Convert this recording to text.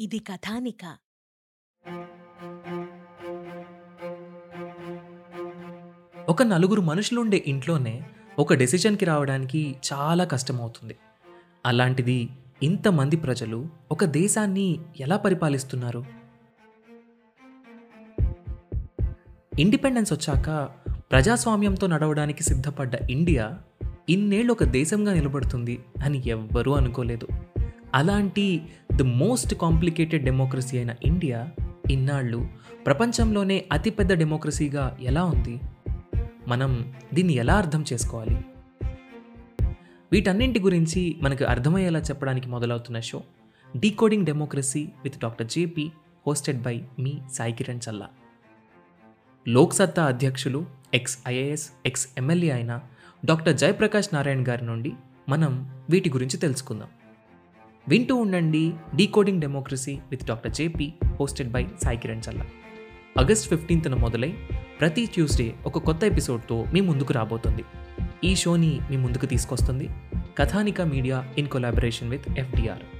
ఇది కథానిక. ఒక నలుగురు మనుషులుండే ఇంట్లోనే ఒక డెసిషన్కి రావడానికి చాలా కష్టమవుతుంది. అలాంటిది ఇంతమంది ప్రజలు ఒక దేశాన్ని ఎలా పరిపాలిస్తున్నారు? ఇండిపెండెన్స్ వచ్చాక ప్రజాస్వామ్యంతో నడవడానికి సిద్ధపడ్డ ఇండియా ఇన్నేళ్ళు ఒక దేశంగా నిలబడుతుంది అని ఎవ్వరూ అనుకోలేదు. అలాంటి ది మోస్ట్ కాంప్లికేటెడ్ డెమోక్రసీ అయిన ఇండియా ఇన్నాళ్ళు ప్రపంచంలోనే అతిపెద్ద డెమోక్రసీగా ఎలా ఉంది? మనం దీన్ని ఎలా అర్థం చేసుకోవాలి? వీటన్నింటి గురించి మనకు అర్థమయ్యేలా చెప్పడానికి మొదలవుతున్న show decoding democracy with doctor JP hosted by మీ సాయి కిరణ్ చల్లా. లోక్సత్తా అధ్యక్షులు ఎక్స్ ఐఏఎస్ ఎక్స్ ఎమ్మెల్యే అయిన డాక్టర్ జయప్రకాష్ నారాయణ్ గారి నుండి మనం వీటి గురించి తెలుసుకుందాం. వింటూ ఉండండి decoding democracy with doctor JP hosted by Sai Kiran Challa. August ఫిఫ్టీన్త్న మొదలై ప్రతి ట్యూస్డే ఒక కొత్త ఎపిసోడ్తో మీ ముందుకు రాబోతుంది. ఈ షోని మీ ముందుకు తీసుకొస్తుంది Kathanika media in collaboration with FDR.